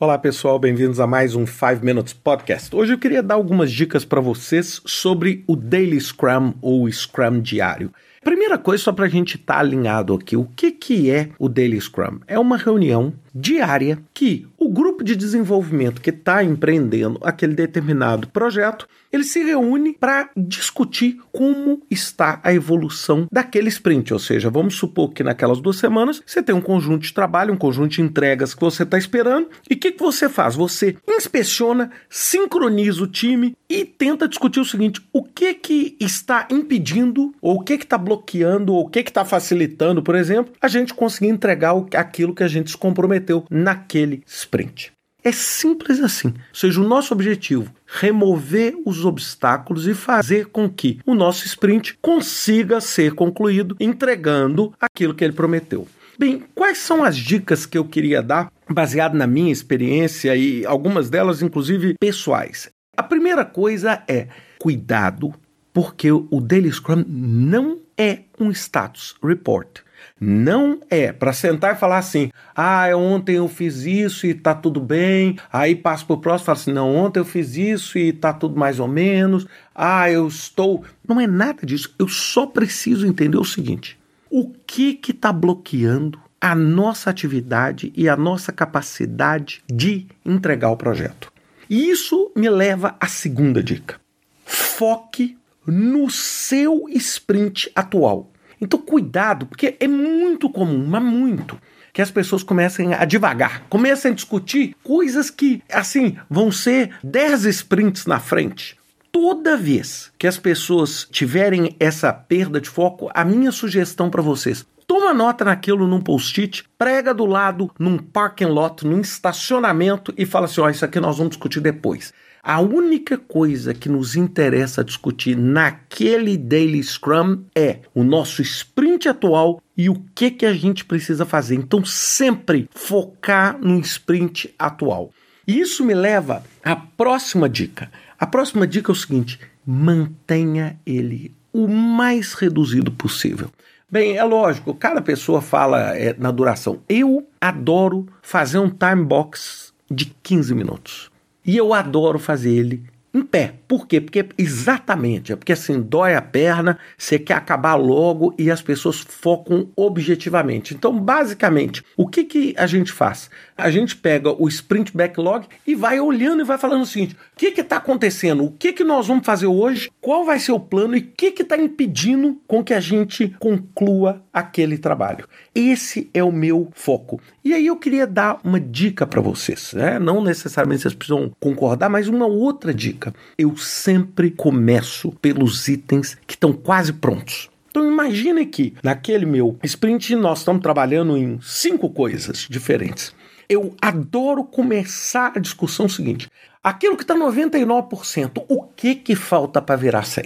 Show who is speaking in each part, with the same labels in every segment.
Speaker 1: Olá pessoal, bem-vindos a mais um 5 Minutes Podcast. Hoje eu queria dar algumas dicas para vocês sobre o Daily Scrum ou Scrum diário. Primeira coisa, só para a gente estar tá alinhado aqui, o que, que é o Daily Scrum? É uma reunião diária que o grupo de desenvolvimento que está empreendendo aquele determinado projeto ele se reúne para discutir como está a evolução daquele sprint. Ou seja, vamos supor que naquelas duas semanas você tem um conjunto de trabalho, um conjunto de entregas que você está esperando. E o que, que você faz? Você inspeciona, sincroniza o time e tenta discutir o seguinte: o que que está impedindo, ou o que que está bloqueando, ou o que está facilitando, por exemplo, a gente conseguir entregar aquilo que a gente se comprometeu naquele sprint. É simples assim. Ou seja, o nosso objetivo remover os obstáculos e fazer com que o nosso sprint consiga ser concluído entregando aquilo que ele prometeu. Bem, quais são as dicas que eu queria dar baseado na minha experiência e algumas delas inclusive pessoais? A primeira coisa é cuidado, porque o Daily Scrum não é um status report. Não é para sentar e falar assim: ah, ontem eu fiz isso e tá tudo bem. Aí passa pro próximo e fala assim: não, ontem eu fiz isso e tá tudo mais ou menos. Ah, eu estou. Não é nada disso. Eu só preciso entender o seguinte: o que que está bloqueando a nossa atividade e a nossa capacidade de entregar o projeto? E isso me leva à segunda dica. Foque no seu sprint atual. Então, cuidado, porque é muito comum, mas muito, que as pessoas comecem a devagar, comecem a discutir coisas que, assim, vão ser 10 sprints na frente. Toda vez que as pessoas tiverem essa perda de foco, a minha sugestão para vocês, toma nota naquilo num post-it, prega do lado num parking lot, num estacionamento e fala assim: ó, oh, isso aqui nós vamos discutir depois. A única coisa que nos interessa discutir naquele Daily Scrum é o nosso sprint atual e o que, que a gente precisa fazer. Então, sempre focar no sprint atual. E isso me leva à próxima dica. A próxima dica é o seguinte: mantenha ele o mais reduzido possível. Bem, é lógico, cada pessoa fala é, na duração. Eu adoro fazer um time box de 15 minutos. E eu adoro fazer ele em pé. Por quê? Porque exatamente, é porque assim dói a perna, você quer acabar logo e as pessoas focam objetivamente. Então, basicamente, o que, que a gente faz? A gente pega o sprint backlog e vai olhando e vai falando o seguinte: o que está acontecendo? O que, que nós vamos fazer hoje? Qual vai ser o plano e o que está impedindo com que a gente conclua aquele trabalho? Esse é o meu foco. E aí eu queria dar uma dica para vocês, né? Não necessariamente vocês precisam concordar, mas uma outra dica. Eu sempre começo pelos itens que estão quase prontos. Então imagine que naquele meu sprint nós estamos trabalhando em cinco coisas diferentes. Eu adoro começar a discussão seguinte: aquilo que está 99%, o que que falta para virar 100?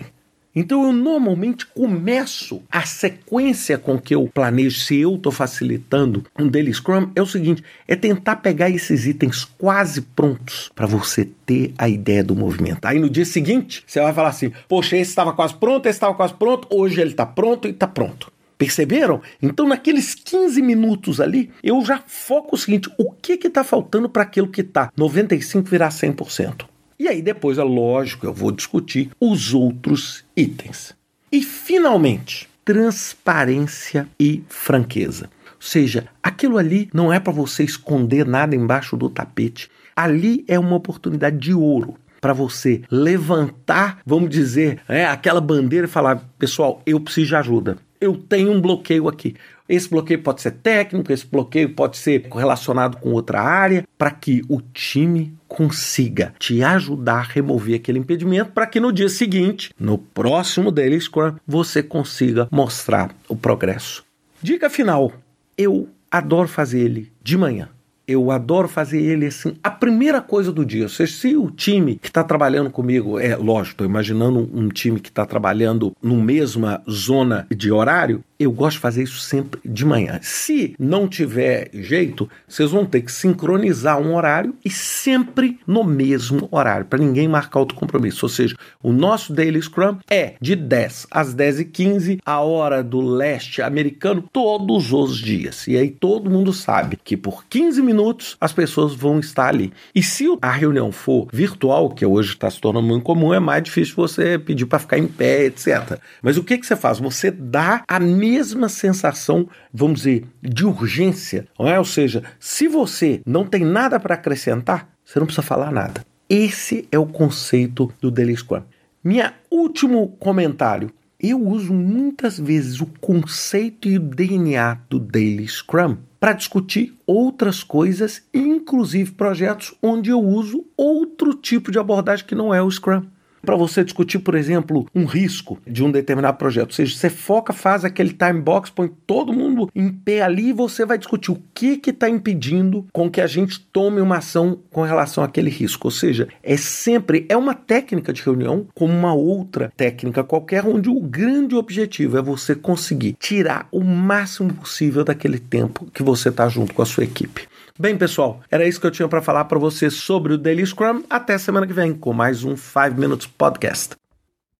Speaker 1: Então eu normalmente começo a sequência com que eu planejo, se eu estou facilitando um daily scrum, é o seguinte: é tentar pegar esses itens quase prontos para você ter a ideia do movimento. Aí no dia seguinte, você vai falar assim: poxa, esse estava quase pronto, esse estava quase pronto, hoje ele está pronto e está pronto. Perceberam? Então, naqueles 15 minutos ali, eu já foco o seguinte: o que está faltando para aquilo que está 95 virar 100%? E aí depois, é lógico, eu vou discutir os outros itens. E finalmente, transparência e franqueza. Ou seja, aquilo ali não é para você esconder nada embaixo do tapete. Ali é uma oportunidade de ouro para você levantar, vamos dizer, é, aquela bandeira e falar: pessoal, eu preciso de ajuda. Eu tenho um bloqueio aqui. Esse bloqueio pode ser técnico, esse bloqueio pode ser relacionado com outra área, para que o time consiga te ajudar a remover aquele impedimento, para que no dia seguinte, no próximo Daily Scrum, você consiga mostrar o progresso. Dica final: eu adoro fazer ele de manhã eu adoro fazer ele assim, a primeira coisa do dia. Seja, se o time que está trabalhando comigo, é lógico, estou imaginando um time que está trabalhando no mesma zona de horário, Eu gosto de fazer isso sempre de manhã. Se não tiver jeito, vocês vão ter que sincronizar um horário e sempre no mesmo horário, para ninguém marcar outro compromisso. Ou seja, o nosso Daily Scrum é de 10 às 10 e 15, a hora do leste americano, todos os dias. E aí todo mundo sabe que por 15 minutos as pessoas vão estar ali. E se a reunião for virtual, que hoje está se tornando muito comum, é mais difícil você pedir para ficar em pé, etc. Mas o que, que você faz? Você dá a mesma sensação, vamos dizer, de urgência. Não é? Ou seja, se você não tem nada para acrescentar, você não precisa falar nada. Esse é o conceito do Daily Scrum. Minha último comentário. Eu uso muitas vezes o conceito e o DNA do Daily Scrum para discutir outras coisas, inclusive projetos onde eu uso outro tipo de abordagem que não é o Scrum para você discutir, por exemplo, um risco de um determinado projeto. Ou seja, você foca, faz aquele time box, põe todo mundo em pé ali e você vai discutir o que está impedindo com que a gente tome uma ação com relação àquele risco. Ou seja, é sempre é uma técnica de reunião como uma outra técnica qualquer, onde o grande objetivo é você conseguir tirar o máximo possível daquele tempo que você está junto com a sua equipe. Bem, pessoal, era isso que eu tinha para falar para vocês sobre o Daily Scrum. Até semana que vem com mais um 5 Minutes Podcast.